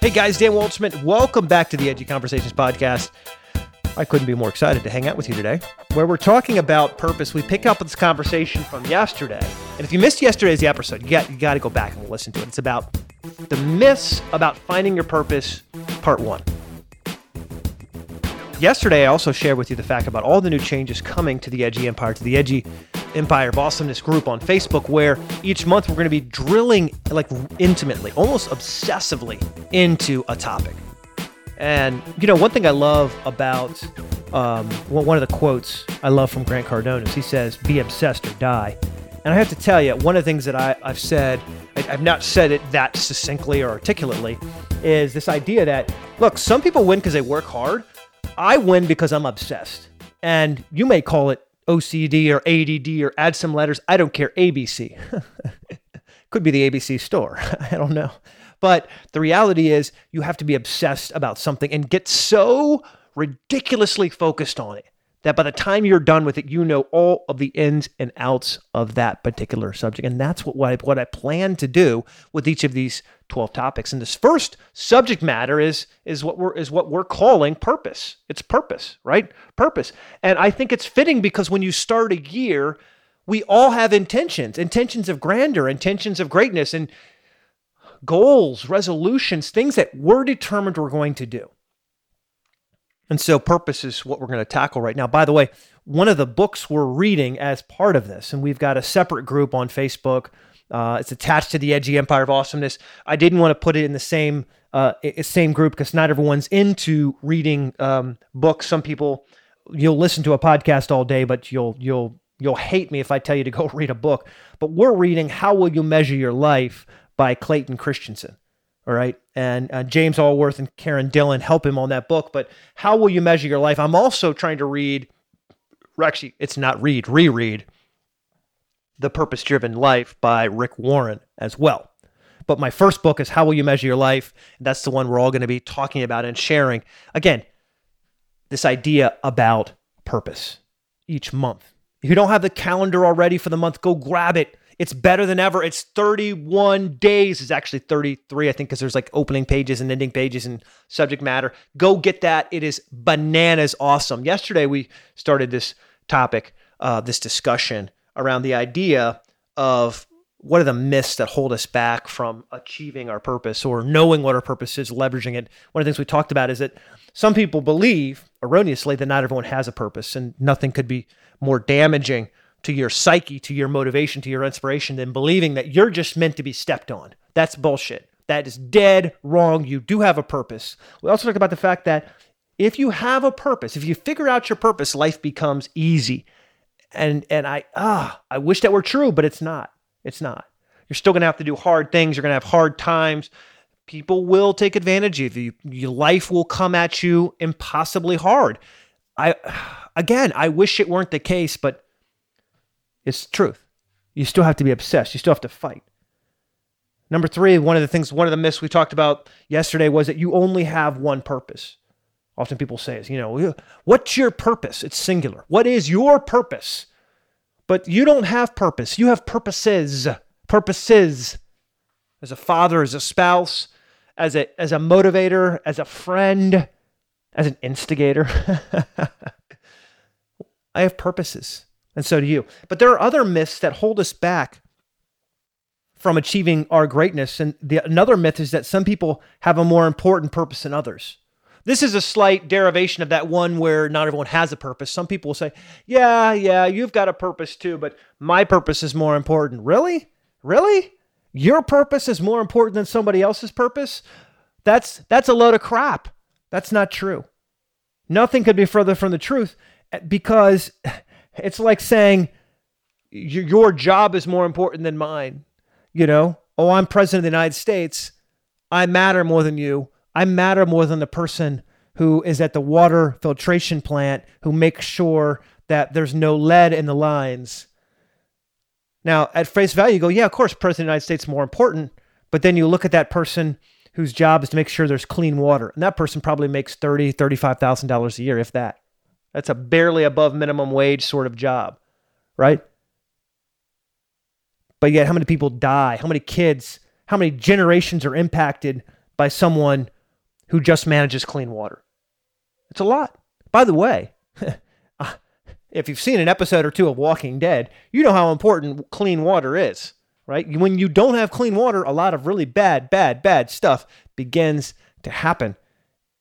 Hey guys, Dan Waldschmidt. Welcome back to the Edgy Conversations podcast. I couldn't be more excited to hang out with you today, where we're talking about purpose. We pick up this conversation from yesterday, and if you missed yesterday's episode, you got you got to go back and listen to it. It's about the myths about finding your purpose, part one. Yesterday, I also shared with you the fact about all the new changes coming to the Edgy Empire, to the Edgy Empire of Awesomeness group on Facebook, where each month we're going to be drilling like intimately, almost obsessively into a topic. And you know, one thing I love about um, one of the quotes I love from Grant Cardone is he says, "Be obsessed or die." And I have to tell you, one of the things that I, have said, I, I've not said it that succinctly or articulately, is this idea that look, some people win because they work hard. I win because I'm obsessed. And you may call it OCD or ADD or add some letters. I don't care. ABC. Could be the ABC store. I don't know. But the reality is, you have to be obsessed about something and get so ridiculously focused on it that by the time you're done with it, you know all of the ins and outs of that particular subject. And that's what, what, I, what I plan to do with each of these 12 topics. And this first subject matter is, is, what we're, is what we're calling purpose. It's purpose, right? Purpose. And I think it's fitting because when you start a year, we all have intentions, intentions of grandeur, intentions of greatness, and goals, resolutions, things that we're determined we're going to do. And so, purpose is what we're going to tackle right now. By the way, one of the books we're reading as part of this, and we've got a separate group on Facebook. Uh, it's attached to the Edgy Empire of Awesomeness. I didn't want to put it in the same uh, same group because not everyone's into reading um, books. Some people you'll listen to a podcast all day, but you'll you'll you'll hate me if I tell you to go read a book. But we're reading "How Will You Measure Your Life" by Clayton Christensen. All right. And uh, James Allworth and Karen Dillon help him on that book. But how will you measure your life? I'm also trying to read, actually, it's not read, reread The Purpose Driven Life by Rick Warren as well. But my first book is How Will You Measure Your Life? That's the one we're all going to be talking about and sharing. Again, this idea about purpose each month. If you don't have the calendar already for the month, go grab it. It's better than ever. It's 31 days. It's actually 33, I think, because there's like opening pages and ending pages and subject matter. Go get that. It is bananas awesome. Yesterday, we started this topic, uh, this discussion around the idea of what are the myths that hold us back from achieving our purpose or knowing what our purpose is, leveraging it. One of the things we talked about is that some people believe erroneously that not everyone has a purpose and nothing could be more damaging to your psyche, to your motivation, to your inspiration than believing that you're just meant to be stepped on. That's bullshit. That is dead wrong. You do have a purpose. We also talked about the fact that if you have a purpose, if you figure out your purpose, life becomes easy. And and I ah, I wish that were true, but it's not. It's not. You're still to have to do hard things. You're to have hard times. People will take advantage of you. Your life will come at you impossibly hard. I again, I wish it weren't the case, but it's truth. You still have to be obsessed. You still have to fight. Number three, one of the things, one of the myths we talked about yesterday was that you only have one purpose. Often people say is, you know, what's your purpose? It's singular. What is your purpose? But you don't have purpose. You have purposes. Purposes. As a father, as a spouse, as a as a motivator, as a friend, as an instigator. I have purposes and so do you. But there are other myths that hold us back from achieving our greatness. And the, another myth is that some people have a more important purpose than others. This is a slight derivation of that one where not everyone has a purpose. Some people will say, Yeah, yeah, you've got a purpose too, but my purpose is more important. Really? Really? Your purpose is more important than somebody else's purpose? That's that's a load of crap. That's not true. Nothing could be further from the truth eh, because it's like saying your job is more important than mine. You know, oh, I'm president of the United States. I matter more than you. I matter more than the person who is at the water filtration plant who makes sure that there's no lead in the lines. Now, at face value, you go, yeah, of course, president of the United States is more important. But then you look at that person whose job is to make sure there's clean water. And that person probably makes $30,000, $35,000 a year, if that. That's a barely above minimum wage sort of job, right? But yet, how many people die? How many kids? How many generations are impacted by someone who just manages clean water? It's a lot. By the way, if you've seen an episode or two of Walking Dead, you know how important clean water is, right? When you don't have clean water, a lot of really bad, bad, bad stuff begins to happen.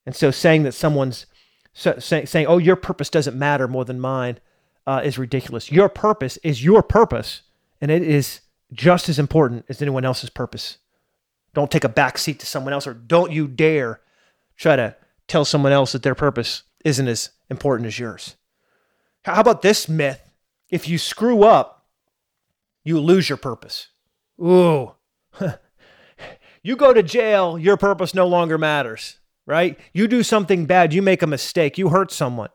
And so saying that someone's so, say, saying, oh, your purpose doesn't matter more than mine uh, is ridiculous. Your purpose is your purpose, and it is just as important as anyone else's purpose. Don't take a back seat to someone else, or don't you dare try to tell someone else that their purpose isn't as important as yours. How about this myth? If you screw up, you lose your purpose. Ooh. you go to jail, your purpose no longer matters, right? You do something bad, you make a mistake, you hurt someone.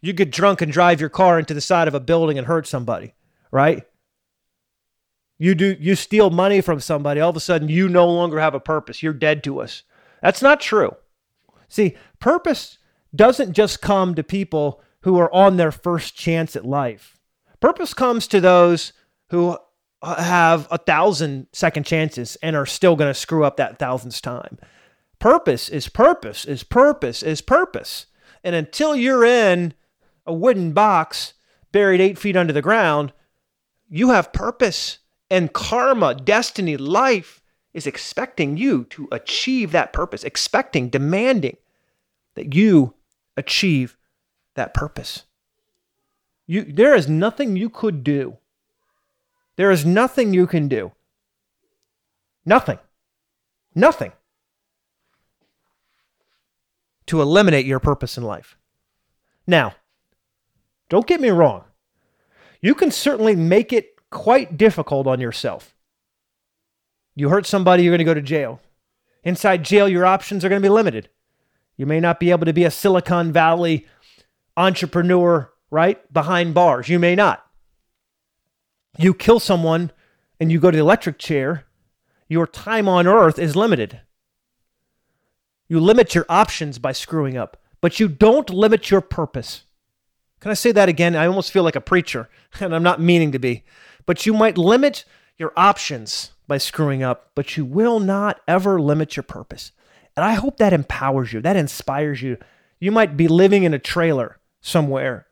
You get drunk and drive your car into the side of a building and hurt somebody, right? You do you steal money from somebody, all of a sudden you no longer have a purpose. You're dead to us. That's not true. See, purpose doesn't just come to people who are on their first chance at life. Purpose comes to those who uh, have a thousand second chances and are still going to screw up that thousandth time. Purpose is purpose is purpose is purpose. And until you're in a wooden box buried eight feet under the ground, you have purpose and karma, destiny, life is expecting you to achieve that purpose, expecting, demanding that you achieve that purpose. You, there is nothing you could do. There is nothing you can do. Nothing. Nothing to eliminate your purpose in life. Now, don't get me wrong. You can certainly make it quite difficult on yourself. You hurt somebody, you're going to go to jail. Inside jail, your options are going to be limited. You may not be able to be a Silicon Valley entrepreneur, right? Behind bars. You may not. You kill someone and you go to the electric chair, your time on earth is limited. You limit your options by screwing up, but you don't limit your purpose. Can I say that again? I almost feel like a preacher, and I'm not meaning to be but you might limit your options by screwing up, but you will not ever limit your purpose. And I hope that empowers you, that inspires you. You might be living in a trailer somewhere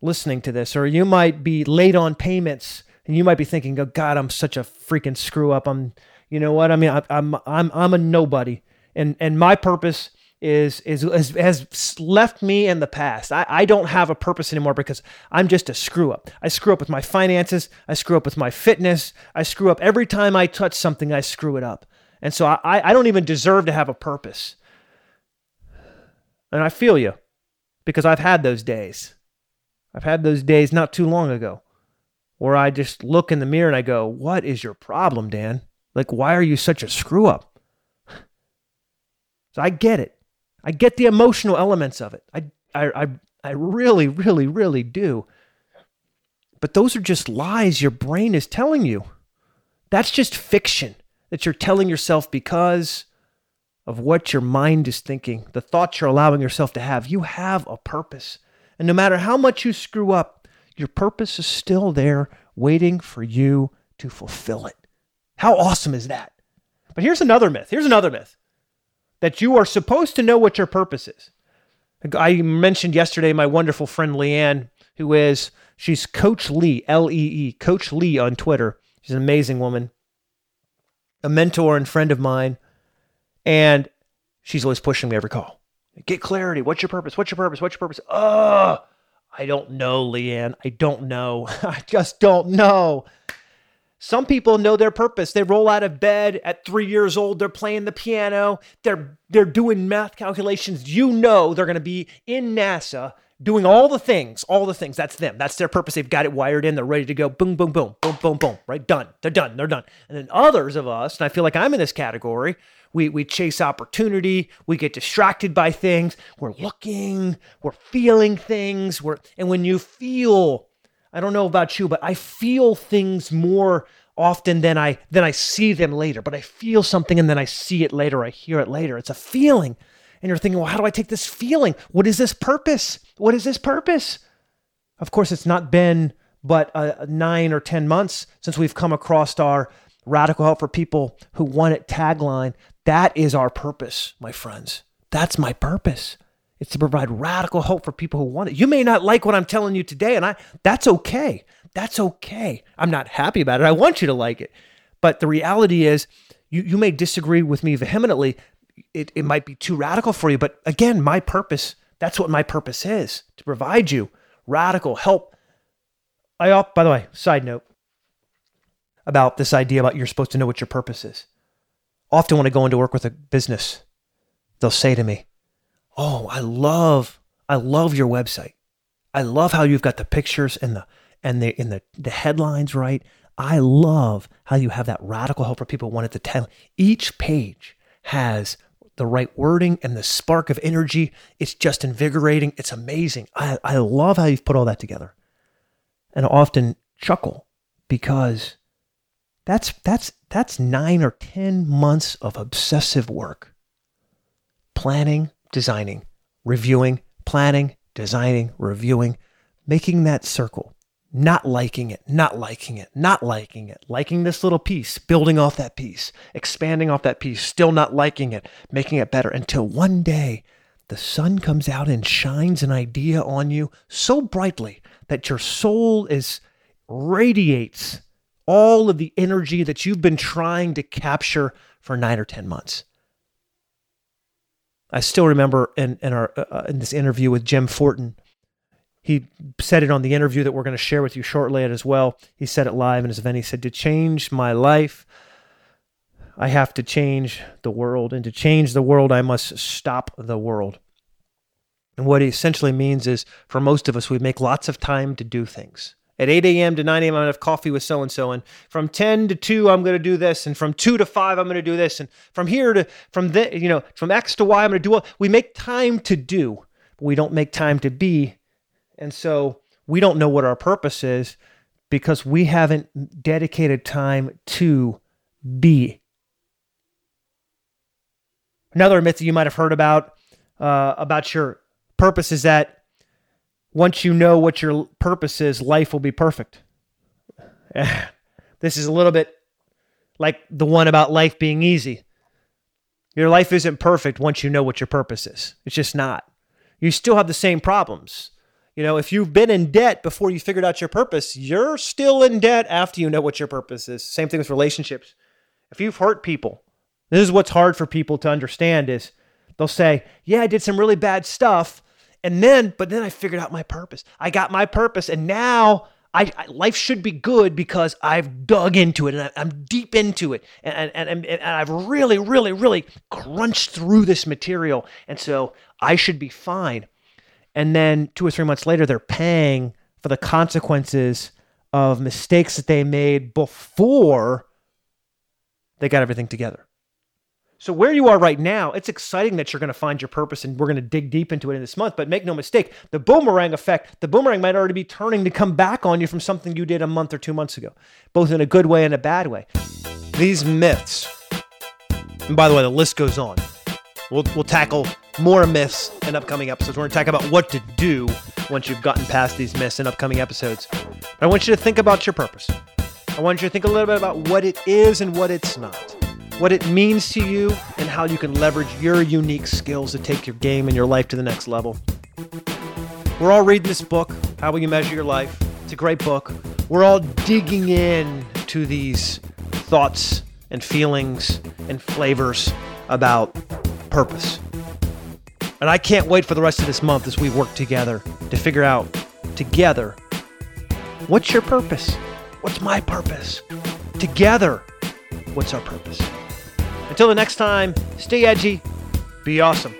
listening to this, or you might be late on payments and you might be thinking, oh God, I'm such a freaking screw up. I'm, you know what? I mean, I, I'm, I'm, I'm a nobody. And, and my purpose is, is, has left me in the past. I, I don't have a purpose anymore because I'm just a screw up. I screw up with my finances. I screw up with my fitness. I screw up every time I touch something. I screw it up, and so I, I don't even deserve to have a purpose. And I feel you because I've had those days. I've had those days not too long ago where I just look in the mirror and I go, What is your problem, Dan? Like, why are you such a screw up? So I get it. I get the emotional elements of it. I, I, I, I really, really, really do. But those are just lies your brain is telling you. That's just fiction that you're telling yourself because of what your mind is thinking, the thoughts you're allowing yourself to have. You have a purpose. And no matter how much you screw up, your purpose is still there waiting for you to fulfill it. How awesome is that? But here's another myth. Here's another myth that you are supposed to know what your purpose is. I mentioned yesterday my wonderful friend Leanne, who is, she's Coach Lee, L E E, Coach Lee on Twitter. She's an amazing woman, a mentor and friend of mine. And she's always pushing me every call. Get clarity. What's your purpose? What's your purpose? What's your purpose? Oh, I don't know, Leanne. I don't know. I just don't know. Some people know their purpose. They roll out of bed at three years old. They're playing the piano. They're they're doing math calculations. You know they're going to be in NASA doing all the things, all the things. That's them. That's their purpose. They've got it wired in. They're ready to go. Boom, boom, boom, boom, boom, boom. Right, done. They're done. They're done. And then others of us, and I feel like I'm in this category. We we chase opportunity. We get distracted by things. We're looking. We're feeling things. We're and when you feel I don't know about you, but I feel things more often than I than I see them later. But I feel something and then I see it later, I hear it later. It's a feeling. And you're thinking, well, how do I take this feeling? What is this purpose? What is this purpose? Of course, it's not been but uh, nine or 10 months since we've come across our radical help for people who want it tagline. That is our purpose, my friends. That's my purpose. It's to provide radical hope for people who want it. You may not like what I'm telling you today, and I that's okay. That's okay. I'm not happy about it. I want you to like it. But the reality is you, you may disagree with me vehemently. It, it might be too radical for you. But again, my purpose, that's what my purpose is to provide you radical help. I, by the way, side note about this idea about you're supposed to know what your purpose is. Often when I go into work with a business, they'll say to me, Oh, I love, I love your website. I love how you've got the pictures and the and the in the, the headlines right. I love how you have that radical hope for people wanted to tell. Each page has the right wording and the spark of energy. It's just invigorating. It's amazing. I, I love how you've put all that together. And I often chuckle because that's that's that's nine or ten months of obsessive work. Planning, designing, reviewing, planning, designing, reviewing, making that circle not liking it, not liking it, not liking it, liking this little piece, building off that piece, expanding off that piece, still not liking it, making it better until one day the sun comes out and shines an idea on you so brightly that your soul is radiates all of the energy that you've been trying to capture for 9 or 10 months. I still remember in in our uh, uh in this interview with Jim Fortin he said it on the interview that we're going to share with you shortly as well. He said it live in his event. He said, To change my life, I have to change the world. And to change the world, I must stop the world. And what he essentially means is for most of us, we make lots of time to do things. At 8 a.m. to 9 a.m., I'm going to have coffee with so and so. And from 10 to 2, I'm going to do this. And from 2 to 5, I'm going to do this. And from here to, from the, you know, from X to Y, I'm going to do what we make time to do, but we don't make time to be and so we don't know what our purpose is because we haven't dedicated time to be. Another myth that you might have heard about uh, about your purpose is that once you know what your purpose is, life will be perfect. this is a little bit like the one about life being easy. Your life isn't perfect once you know what your purpose is. It's just not. You still have the same problems. You know, if you've been in debt before you figured out your purpose, you're still in debt after you know what your purpose is. Same thing with relationships. If you've hurt people, this is what's hard for people to understand is they'll say, "Yeah, I did some really bad stuff, and then but then I figured out my purpose. I got my purpose and now I, I, life should be good because I've dug into it and I, am deep into it and, and, and, and I've really, really, really crunched through this material. And so I should be fine and then two or three months later they're paying for the consequences of mistakes that they made before they got everything together. So where you are right now, it's exciting that you're going to find your purpose and we're going to dig deep into it in this month, but make no mistake, the boomerang effect, the boomerang might already be turning to come back on you from something you did a month or 2 months ago, both in a good way and a bad way. These myths. And by the way, the list goes on. We'll we'll tackle more myths in upcoming episodes. We're going to talk about what to do once you've gotten past these myths in upcoming episodes. I want you to think about your purpose. I want you to think a little bit about what it is and what it's not, what it means to you, and how you can leverage your unique skills to take your game and your life to the next level. We're all reading this book, How Will You Measure Your Life? It's a great book. We're all digging in to these thoughts and feelings and flavors about purpose. And I can't wait for the rest of this month as we work together to figure out together what's your purpose? What's my purpose? Together, what's our purpose? Until the next time, stay edgy, be awesome.